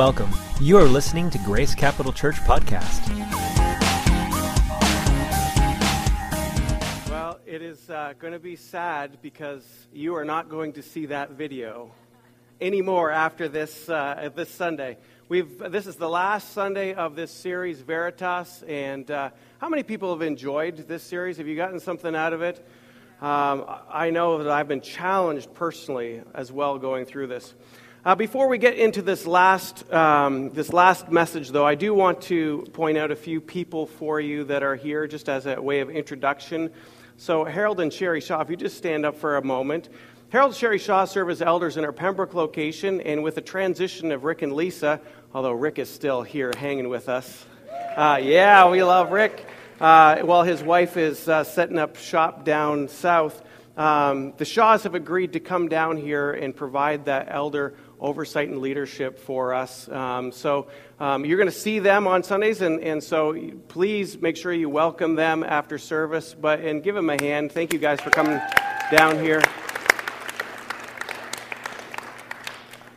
Welcome. You are listening to Grace Capital Church Podcast. Well, it is uh, going to be sad because you are not going to see that video anymore after this, uh, this Sunday. We've, this is the last Sunday of this series, Veritas. And uh, how many people have enjoyed this series? Have you gotten something out of it? Um, I know that I've been challenged personally as well going through this. Uh, before we get into this last, um, this last message, though, I do want to point out a few people for you that are here just as a way of introduction. So, Harold and Sherry Shaw, if you just stand up for a moment. Harold and Sherry Shaw serve as elders in our Pembroke location, and with the transition of Rick and Lisa, although Rick is still here hanging with us. Uh, yeah, we love Rick. Uh, while his wife is uh, setting up shop down south, um, the Shaws have agreed to come down here and provide that elder oversight and leadership for us. Um, so um, you're going to see them on Sundays, and, and so please make sure you welcome them after service. But and give them a hand. Thank you guys for coming down here.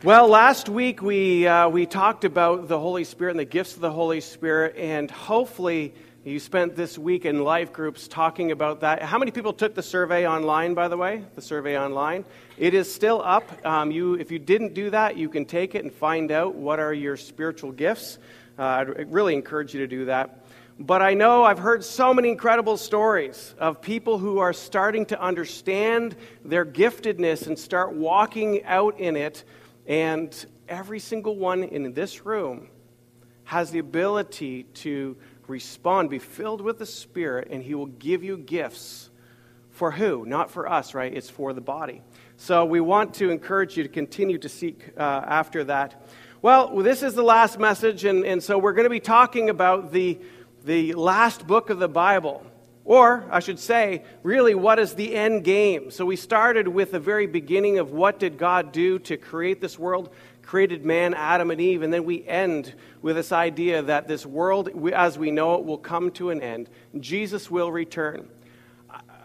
Well, last week we, uh, we talked about the Holy Spirit and the gifts of the Holy Spirit, and hopefully you spent this week in life groups talking about that. How many people took the survey online, by the way? The survey online. It is still up. Um, you, if you didn't do that, you can take it and find out what are your spiritual gifts. Uh, I'd really encourage you to do that. But I know I've heard so many incredible stories of people who are starting to understand their giftedness and start walking out in it. And every single one in this room has the ability to respond, be filled with the Spirit, and He will give you gifts. For who? Not for us, right? It's for the body. So we want to encourage you to continue to seek uh, after that. Well, this is the last message, and, and so we're going to be talking about the, the last book of the Bible. Or, I should say, really, what is the end game? So we started with the very beginning of what did God do to create this world, created man, Adam and Eve, and then we end with this idea that this world, as we know it, will come to an end. Jesus will return.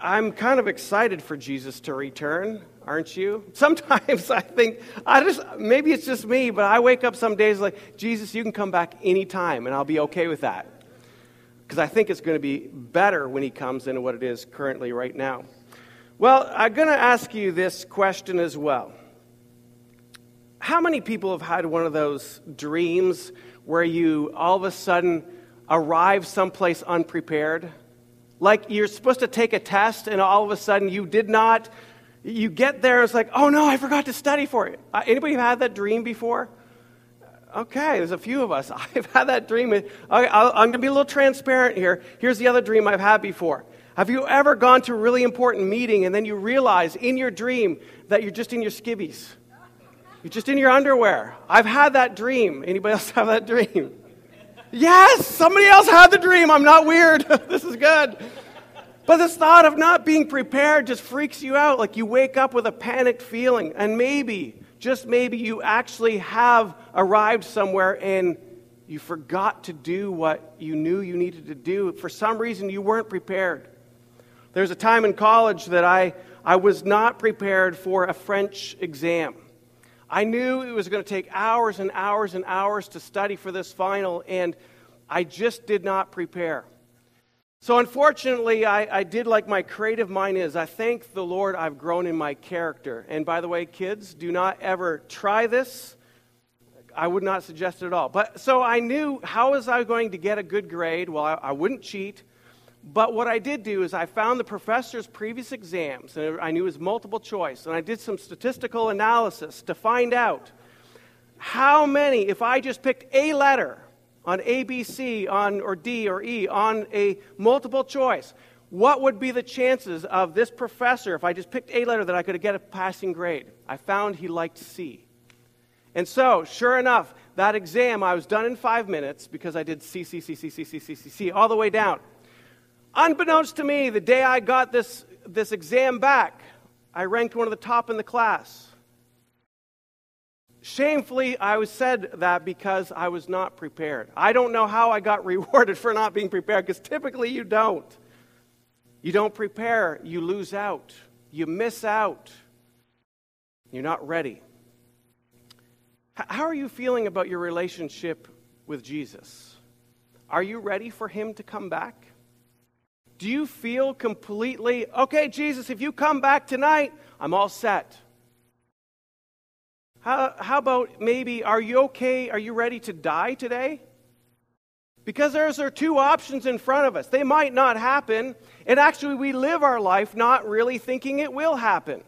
I'm kind of excited for Jesus to return, aren't you? Sometimes I think, I just, maybe it's just me, but I wake up some days like, Jesus, you can come back anytime, and I'll be okay with that. Because I think it's going to be better when he comes than what it is currently right now. Well, I'm going to ask you this question as well. How many people have had one of those dreams where you all of a sudden arrive someplace unprepared? Like you're supposed to take a test and all of a sudden you did not, you get there, it's like, oh no, I forgot to study for it. Uh, anybody had that dream before? Okay, there's a few of us. I've had that dream. Okay, I'm going to be a little transparent here. Here's the other dream I've had before. Have you ever gone to a really important meeting and then you realize in your dream that you're just in your skivvies? You're just in your underwear. I've had that dream. Anybody else have that dream? Yes, somebody else had the dream. I'm not weird. this is good. But this thought of not being prepared just freaks you out. Like you wake up with a panicked feeling, and maybe, just maybe, you actually have arrived somewhere and you forgot to do what you knew you needed to do. For some reason, you weren't prepared. There's a time in college that I, I was not prepared for a French exam. I knew it was going to take hours and hours and hours to study for this final, and I just did not prepare. So, unfortunately, I, I, did like my creative mind is. I thank the Lord I've grown in my character. And by the way, kids, do not ever try this. I would not suggest it at all. But so I knew how was I going to get a good grade? Well, I, I wouldn't cheat. But what I did do is I found the professor's previous exams, and I knew it was multiple choice, and I did some statistical analysis to find out how many, if I just picked a letter on A, B, C, on, or D or E on a multiple choice, what would be the chances of this professor, if I just picked a letter, that I could get a passing grade? I found he liked C. And so, sure enough, that exam I was done in five minutes because I did C, C, C, C, C, C, C, C, C, all the way down. Unbeknownst to me, the day I got this, this exam back, I ranked one of the top in the class. Shamefully, I was said that because I was not prepared. I don't know how I got rewarded for not being prepared, because typically you don't. You don't prepare, you lose out, you miss out, you're not ready. How are you feeling about your relationship with Jesus? Are you ready for him to come back? Do you feel completely, okay, Jesus, if you come back tonight, I'm all set? How, how about maybe, are you okay? Are you ready to die today? Because those are two options in front of us. They might not happen, and actually, we live our life not really thinking it will happen.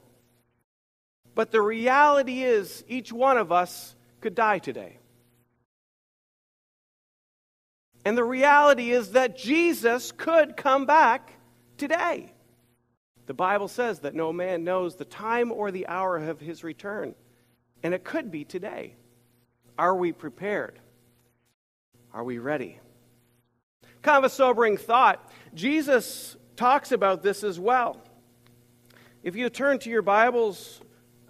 But the reality is, each one of us could die today. And the reality is that Jesus could come back today. The Bible says that no man knows the time or the hour of his return. And it could be today. Are we prepared? Are we ready? Kind of a sobering thought. Jesus talks about this as well. If you turn to your Bibles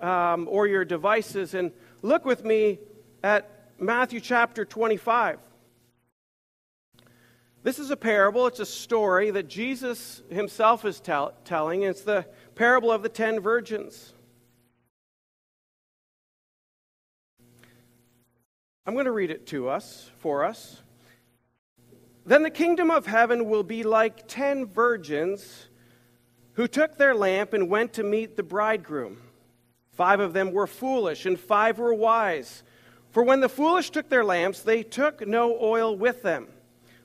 um, or your devices and look with me at Matthew chapter 25. This is a parable, it's a story that Jesus himself is tell- telling. It's the parable of the ten virgins. I'm going to read it to us, for us. Then the kingdom of heaven will be like ten virgins who took their lamp and went to meet the bridegroom. Five of them were foolish, and five were wise. For when the foolish took their lamps, they took no oil with them.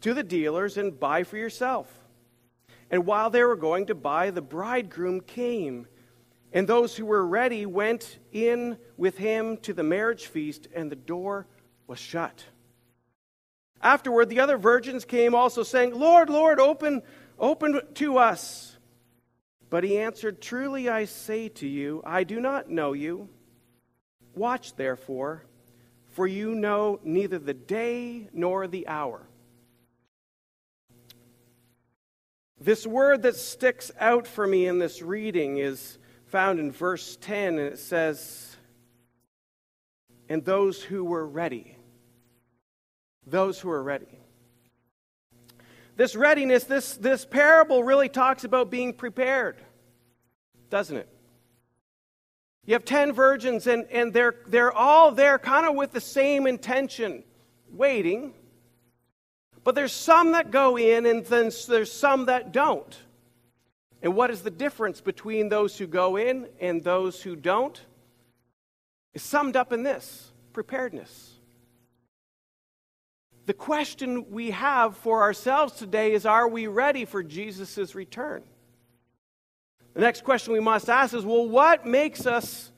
to the dealers and buy for yourself. And while they were going to buy, the bridegroom came. And those who were ready went in with him to the marriage feast, and the door was shut. Afterward, the other virgins came also, saying, Lord, Lord, open, open to us. But he answered, Truly I say to you, I do not know you. Watch therefore, for you know neither the day nor the hour. This word that sticks out for me in this reading is found in verse 10, and it says, And those who were ready. Those who are ready. This readiness, this, this parable really talks about being prepared, doesn't it? You have 10 virgins, and, and they're, they're all there kind of with the same intention, waiting but there's some that go in, and then there's some that don't. And what is the difference between those who go in and those who don't? Is summed up in this preparedness. The question we have for ourselves today is Are we ready for Jesus' return? The next question we must ask is Well, what makes us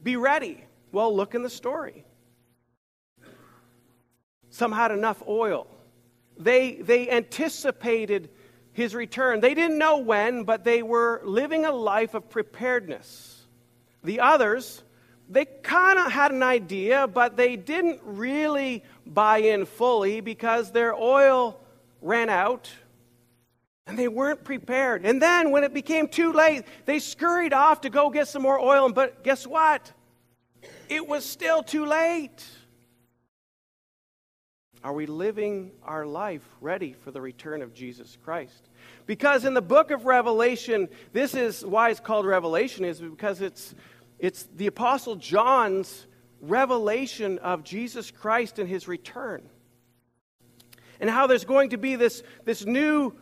be ready? Well, look in the story. Some had enough oil they, they anticipated his return. They didn't know when, but they were living a life of preparedness. The others, they kind of had an idea, but they didn't really buy in fully because their oil ran out and they weren't prepared. And then when it became too late, they scurried off to go get some more oil. But guess what? It was still too late. Are we living our life ready for the return of Jesus Christ? Because in the book of Revelation, this is why it's called Revelation, is because it's, it's the Apostle John's revelation of Jesus Christ and his return. And how there's going to be this, this new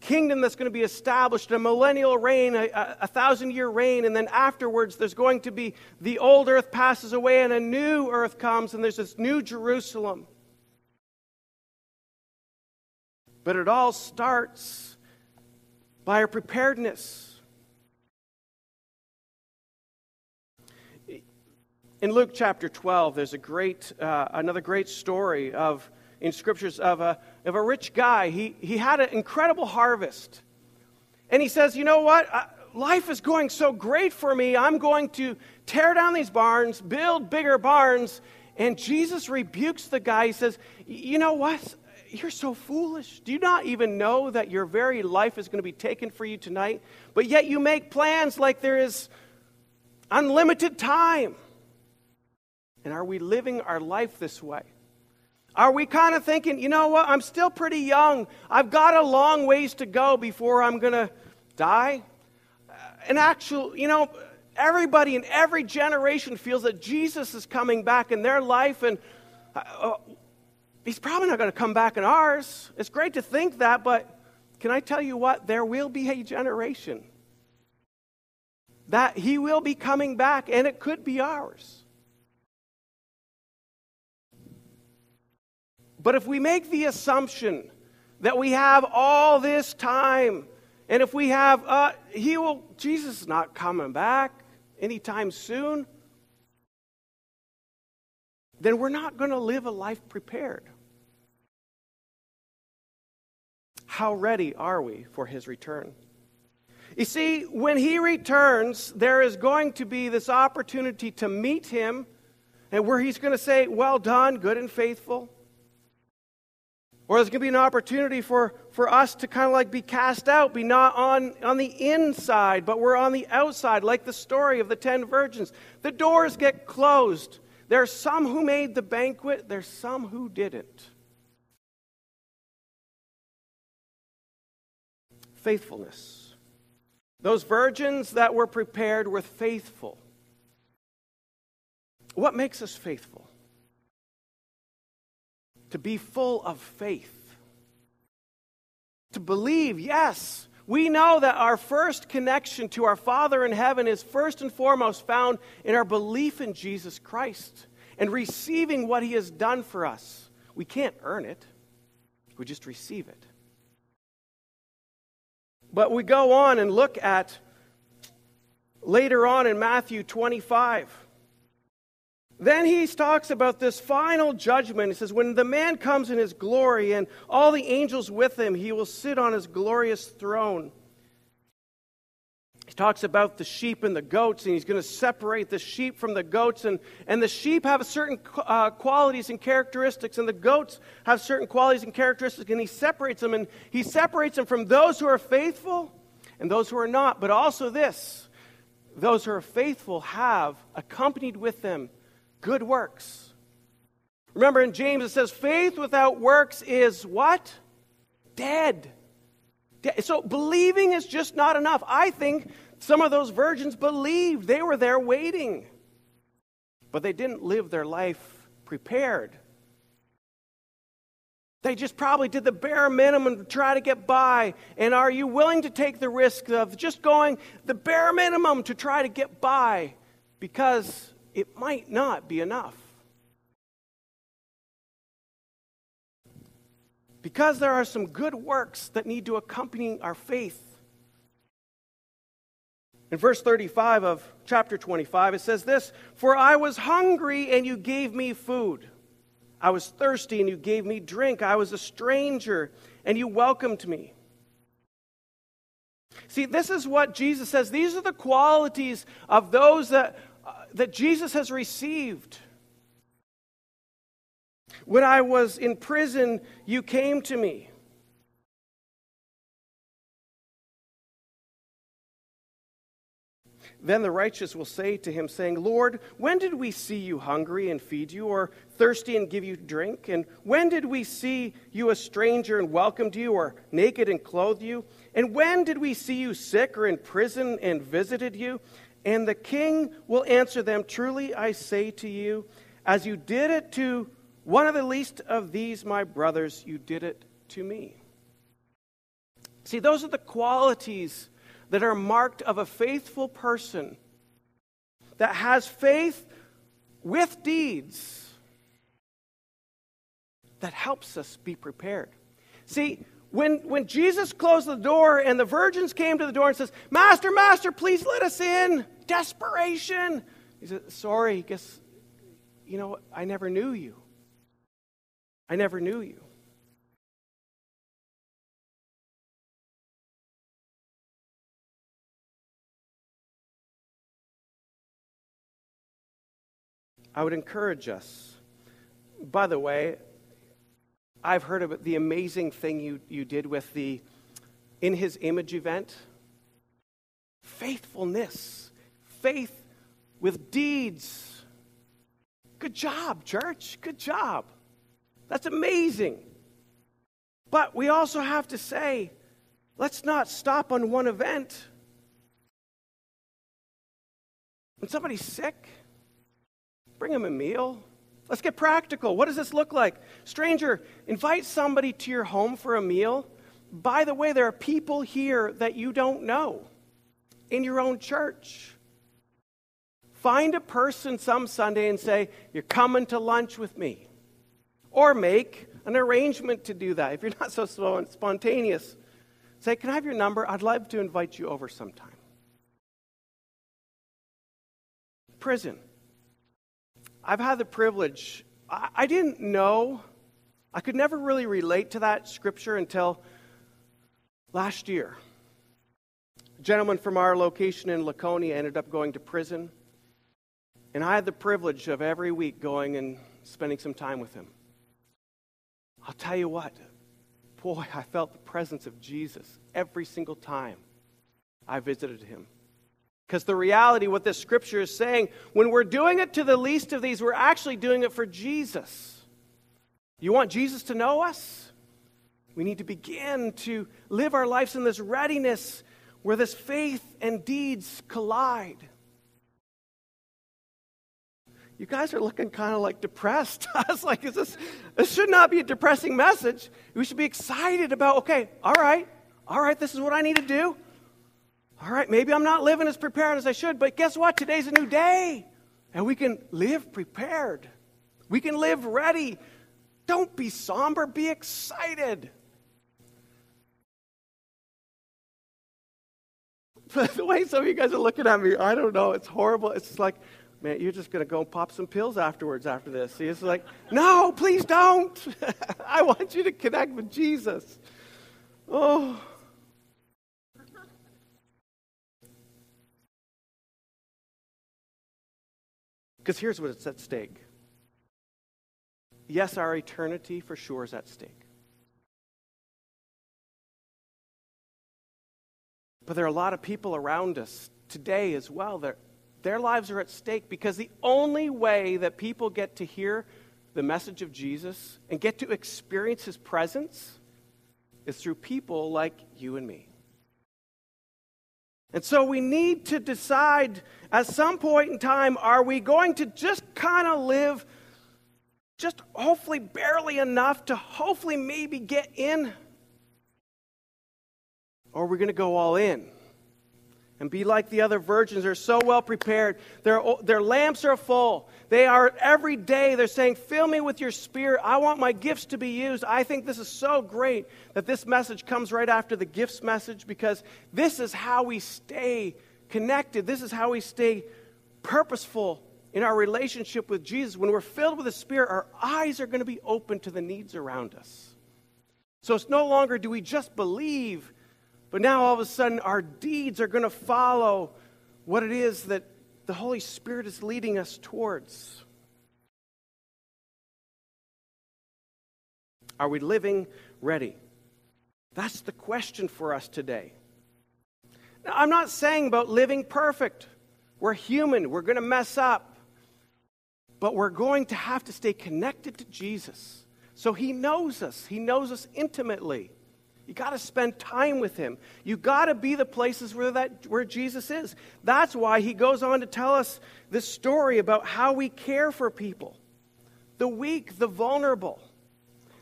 kingdom that's going to be established, a millennial reign, a, a, thousand year reign, and then afterwards there's going to be the old earth passes away and a new earth comes, and there's this new Jerusalem. But it all starts by our preparedness. In Luke chapter 12, there's a great, uh, another great story of, in scriptures of a, of a rich guy. He, he had an incredible harvest. And he says, You know what? Life is going so great for me. I'm going to tear down these barns, build bigger barns. And Jesus rebukes the guy. He says, You know what? You're so foolish. Do you not even know that your very life is going to be taken for you tonight? But yet you make plans like there is unlimited time. And are we living our life this way? Are we kind of thinking, you know what, I'm still pretty young. I've got a long ways to go before I'm going to die? And actual, you know, everybody in every generation feels that Jesus is coming back in their life, and uh he's probably not going to come back in ours. It's great to think that, but can I tell you what? There will be a generation that he will be coming back, and it could be ours. But if we make the assumption that we have all this time, and if we have, uh, he will, Jesus is not coming back anytime soon, then we're not going to live a life prepared. How ready are we for his return? You see, when he returns, there is going to be this opportunity to meet him, and where he's going to say, Well done, good and faithful. Or there's going to be an opportunity for, for us to kind of like be cast out, be not on, on the inside, but we're on the outside, like the story of the ten virgins. The doors get closed. There are some who made the banquet, there's some who didn't. Faithfulness. Those virgins that were prepared were faithful. What makes us faithful? to be full of faith. To believe, yes, we know that our first connection to our Father in heaven is first and foremost found in our belief in Jesus Christ and receiving what He has done for us. We can't earn it, we just receive it. But we go on and look at later on in Matthew 25. Then he talks about this final judgment. He says, When the man comes in his glory and all the angels with him, he will sit on his glorious throne. Talks about the sheep and the goats, and he's going to separate the sheep from the goats. And, and the sheep have certain uh, qualities and characteristics, and the goats have certain qualities and characteristics, and he separates them. And he separates them from those who are faithful and those who are not. But also, this those who are faithful have accompanied with them good works. Remember in James it says, faith without works is what? Dead. So believing is just not enough. I think some of those virgins believed. They were there waiting. But they didn't live their life prepared. They just probably did the bare minimum to try to get by. And are you willing to take the risk of just going the bare minimum to try to get by? Because it might not be enough. Because there are some good works that need to accompany our faith. In verse 35 of chapter 25, it says this For I was hungry and you gave me food. I was thirsty and you gave me drink. I was a stranger and you welcomed me. See, this is what Jesus says. These are the qualities of those that uh, that Jesus has received. When I was in prison, you came to me. Then the righteous will say to him, saying, Lord, when did we see you hungry and feed you, or thirsty and give you drink? And when did we see you a stranger and welcomed you, or naked and clothed you? And when did we see you sick or in prison and visited you? And the king will answer them Truly I say to you, as you did it to one of the least of these, my brothers, you did it to me. See, those are the qualities that are marked of a faithful person that has faith with deeds that helps us be prepared. See, when, when Jesus closed the door and the virgins came to the door and says, Master, Master, please let us in desperation. He said, Sorry, guess, you know, I never knew you. I never knew you. I would encourage us. By the way, I've heard of the amazing thing you, you did with the In His Image event. Faithfulness, faith with deeds. Good job, church. Good job. That's amazing. But we also have to say, let's not stop on one event. When somebody's sick, bring them a meal. Let's get practical. What does this look like? Stranger, invite somebody to your home for a meal. By the way, there are people here that you don't know in your own church. Find a person some Sunday and say, You're coming to lunch with me. Or make an arrangement to do that. If you're not so spontaneous, say, Can I have your number? I'd love to invite you over sometime. Prison. I've had the privilege, I, I didn't know, I could never really relate to that scripture until last year. A gentleman from our location in Laconia ended up going to prison. And I had the privilege of every week going and spending some time with him. I'll tell you what, boy, I felt the presence of Jesus every single time I visited him. Because the reality, what this scripture is saying, when we're doing it to the least of these, we're actually doing it for Jesus. You want Jesus to know us? We need to begin to live our lives in this readiness where this faith and deeds collide. You guys are looking kind of like depressed. I was like, is this, this should not be a depressing message. We should be excited about, okay, all right, all right, this is what I need to do. All right, maybe I'm not living as prepared as I should, but guess what? Today's a new day. And we can live prepared. We can live ready. Don't be somber, be excited. the way some of you guys are looking at me, I don't know. It's horrible. It's like, man, you're just going to go pop some pills afterwards after this. See, it's like, no, please don't. I want you to connect with Jesus. Oh. Because here's what's at stake. Yes, our eternity for sure is at stake. But there are a lot of people around us today as well that their lives are at stake because the only way that people get to hear the message of Jesus and get to experience his presence is through people like you and me. And so we need to decide at some point in time are we going to just kind of live just hopefully barely enough to hopefully maybe get in? Or are we going to go all in? And be like the other virgins. They're so well prepared. Their, their lamps are full. They are every day, they're saying, Fill me with your spirit. I want my gifts to be used. I think this is so great that this message comes right after the gifts message because this is how we stay connected. This is how we stay purposeful in our relationship with Jesus. When we're filled with the Spirit, our eyes are going to be open to the needs around us. So it's no longer do we just believe but now all of a sudden, our deeds are going to follow what it is that the Holy Spirit is leading us towards. Are we living ready? That's the question for us today. Now, I'm not saying about living perfect. We're human, we're going to mess up. But we're going to have to stay connected to Jesus. So he knows us, he knows us intimately. You got to spend time with him. You got to be the places where that where Jesus is. That's why he goes on to tell us this story about how we care for people. The weak, the vulnerable.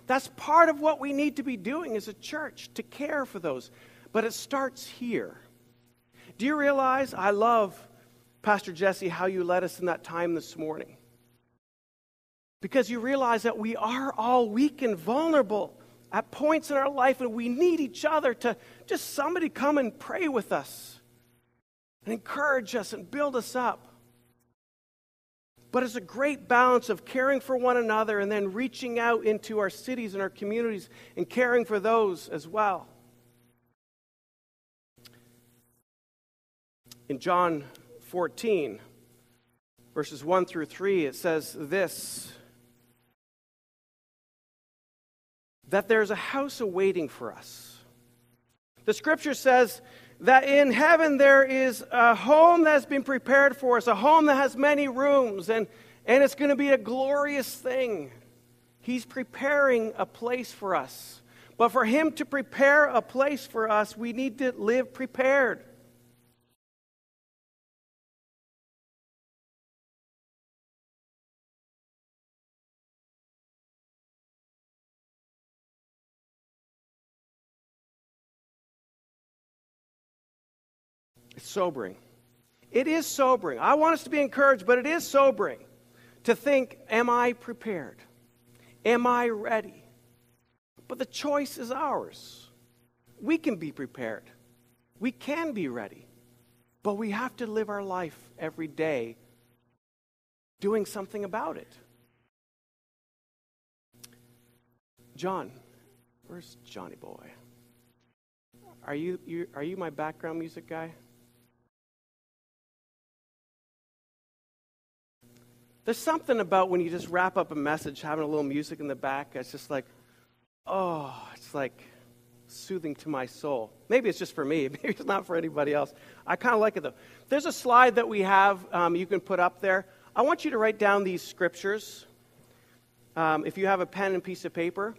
That's part of what we need to be doing as a church to care for those. But it starts here. Do you realize I love Pastor Jesse how you led us in that time this morning? Because you realize that we are all weak and vulnerable at points in our life and we need each other to just somebody come and pray with us and encourage us and build us up. But it's a great balance of caring for one another and then reaching out into our cities and our communities and caring for those as well. In John 14, verses 1 through 3, it says this that there's a house awaiting for us. The scripture says that in heaven there is a home that's been prepared for us, a home that has many rooms, and, and it's going to be a glorious thing. He's preparing a place for us. But for Him to prepare a place for us, we need to live prepared. Sobering. It is sobering. I want us to be encouraged, but it is sobering to think, am I prepared? Am I ready? But the choice is ours. We can be prepared. We can be ready. But we have to live our life every day doing something about it. John, where's Johnny boy? Are you, you, are you my background music guy? There's something about when you just wrap up a message, having a little music in the back. It's just like, oh, it's like soothing to my soul. Maybe it's just for me. Maybe it's not for anybody else. I kind of like it though. There's a slide that we have um, you can put up there. I want you to write down these scriptures. Um, if you have a pen and piece of paper,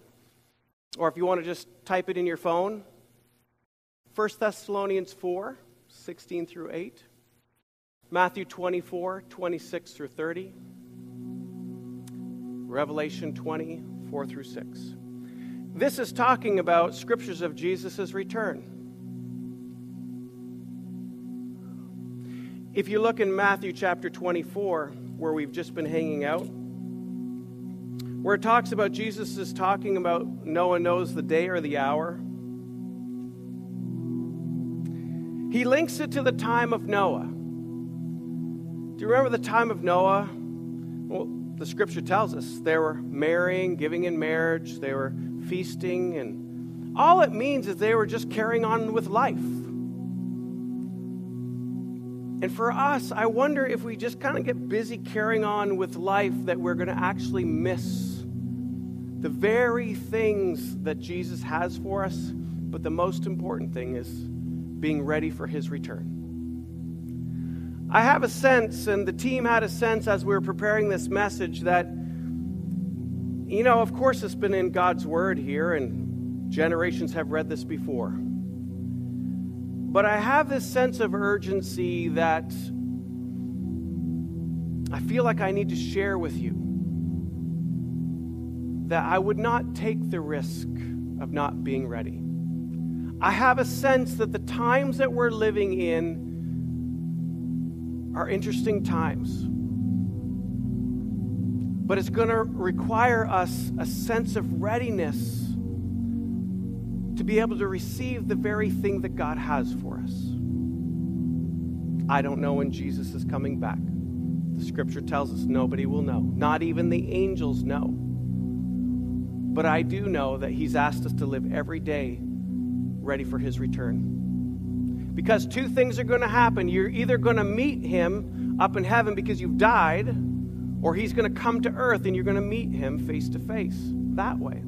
or if you want to just type it in your phone, 1 Thessalonians 4, 16 through 8. Matthew 24, 26 through 30. Revelation 20, 4 through 6. This is talking about scriptures of Jesus' return. If you look in Matthew chapter 24, where we've just been hanging out, where it talks about Jesus is talking about no one knows the day or the hour, he links it to the time of Noah. Do you remember the time of Noah? Well, the scripture tells us they were marrying, giving in marriage, they were feasting, and all it means is they were just carrying on with life. And for us, I wonder if we just kind of get busy carrying on with life that we're going to actually miss the very things that Jesus has for us. But the most important thing is being ready for his return. I have a sense, and the team had a sense as we were preparing this message, that, you know, of course, it's been in God's Word here, and generations have read this before. But I have this sense of urgency that I feel like I need to share with you that I would not take the risk of not being ready. I have a sense that the times that we're living in are interesting times. But it's going to require us a sense of readiness to be able to receive the very thing that God has for us. I don't know when Jesus is coming back. The scripture tells us nobody will know, not even the angels know. But I do know that He's asked us to live every day ready for His return. Because two things are going to happen. You're either going to meet him up in heaven because you've died, or he's going to come to earth and you're going to meet him face to face that way.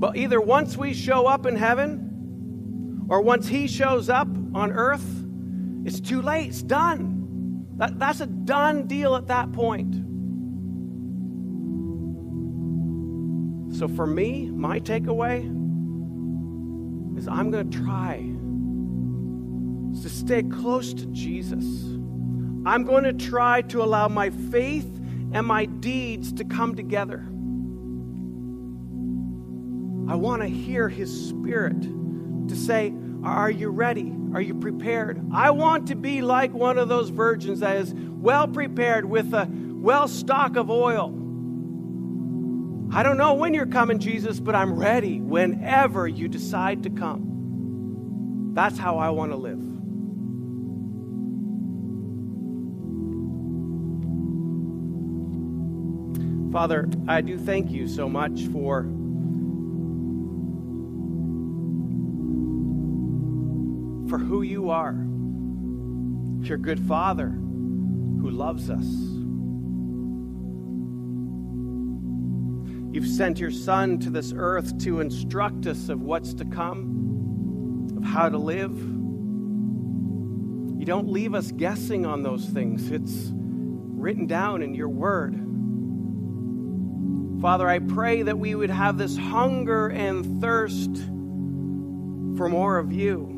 But either once we show up in heaven, or once he shows up on earth, it's too late. It's done. That, that's a done deal at that point. So for me, my takeaway is I'm going to try to stay close to Jesus. I'm going to try to allow my faith and my deeds to come together. I want to hear his spirit to say, Are you ready? Are you prepared? I want to be like one of those virgins that is well prepared with a well stock of oil I don't know when you're coming, Jesus, but I'm ready whenever you decide to come. That's how I want to live. Father, I do thank you so much for for who you are. Your good Father who loves us. You've sent your Son to this earth to instruct us of what's to come, of how to live. You don't leave us guessing on those things, it's written down in your word. Father, I pray that we would have this hunger and thirst for more of you.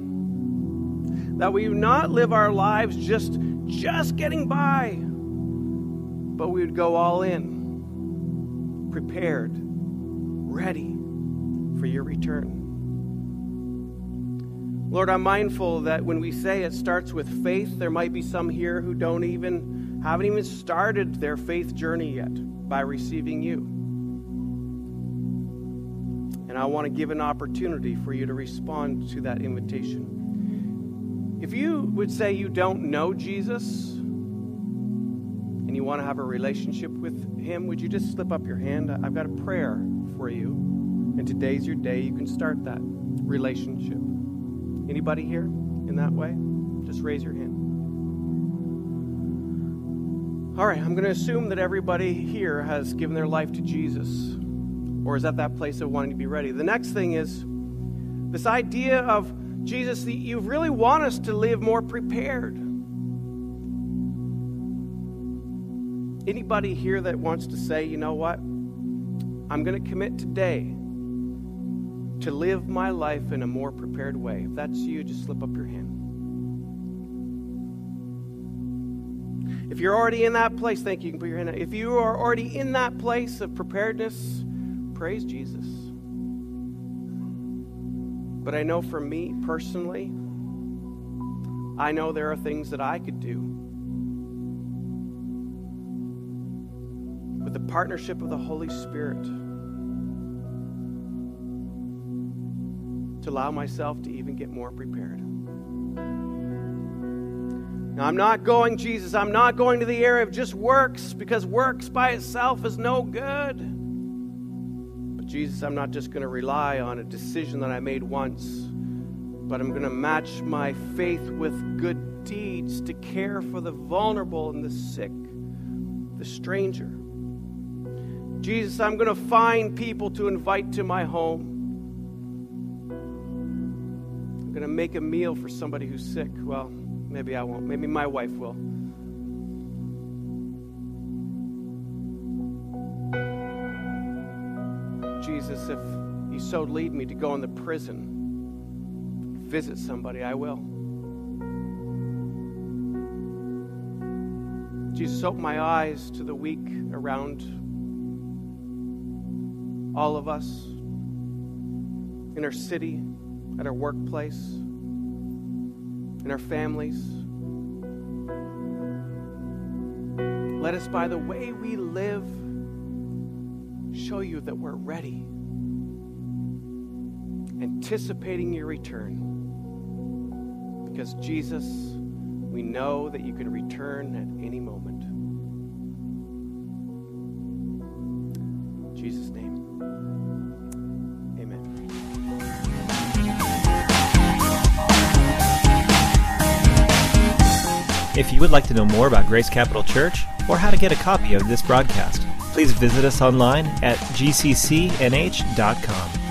That we would not live our lives just, just getting by, but we would go all in, prepared, ready for your return. Lord, I'm mindful that when we say it starts with faith, there might be some here who don't even, haven't even started their faith journey yet by receiving you. And I want to give an opportunity for you to respond to that invitation. If you would say you don't know Jesus and you want to have a relationship with him, would you just slip up your hand? I've got a prayer for you. And today's your day. You can start that relationship. Anybody here in that way? Just raise your hand. All right, I'm going to assume that everybody here has given their life to Jesus or is at that place of wanting to be ready. The next thing is this idea of Jesus, that you really want us to live more prepared. Anybody here that wants to say, you know what? I'm going to commit today to live my life in a more prepared way. If that's you, just slip up your hand. If you're already in that place, thank you. You can put your hand. If you are already in that place of preparedness, praise Jesus. But I know for me personally, I know there are things that I could do. The partnership of the Holy Spirit, to allow myself to even get more prepared. Now, I'm not going, Jesus, I'm not going to the area of just works because works by itself is no good. But, Jesus, I'm not just going to rely on a decision that I made once, but I'm going to match my faith with good deeds to care for the vulnerable and the sick, the stranger. Jesus, I'm going to find people to invite to my home. I'm going to make a meal for somebody who's sick. Well, maybe I won't. Maybe my wife will. Jesus, if you so lead me to go in the prison, visit somebody, I will. Jesus, open my eyes to the weak around all of us in our city, at our workplace, in our families. Let us, by the way we live, show you that we're ready, anticipating your return. Because, Jesus, we know that you can return at any moment. In Jesus' name. If you would like to know more about Grace Capital Church or how to get a copy of this broadcast, please visit us online at gccnh.com.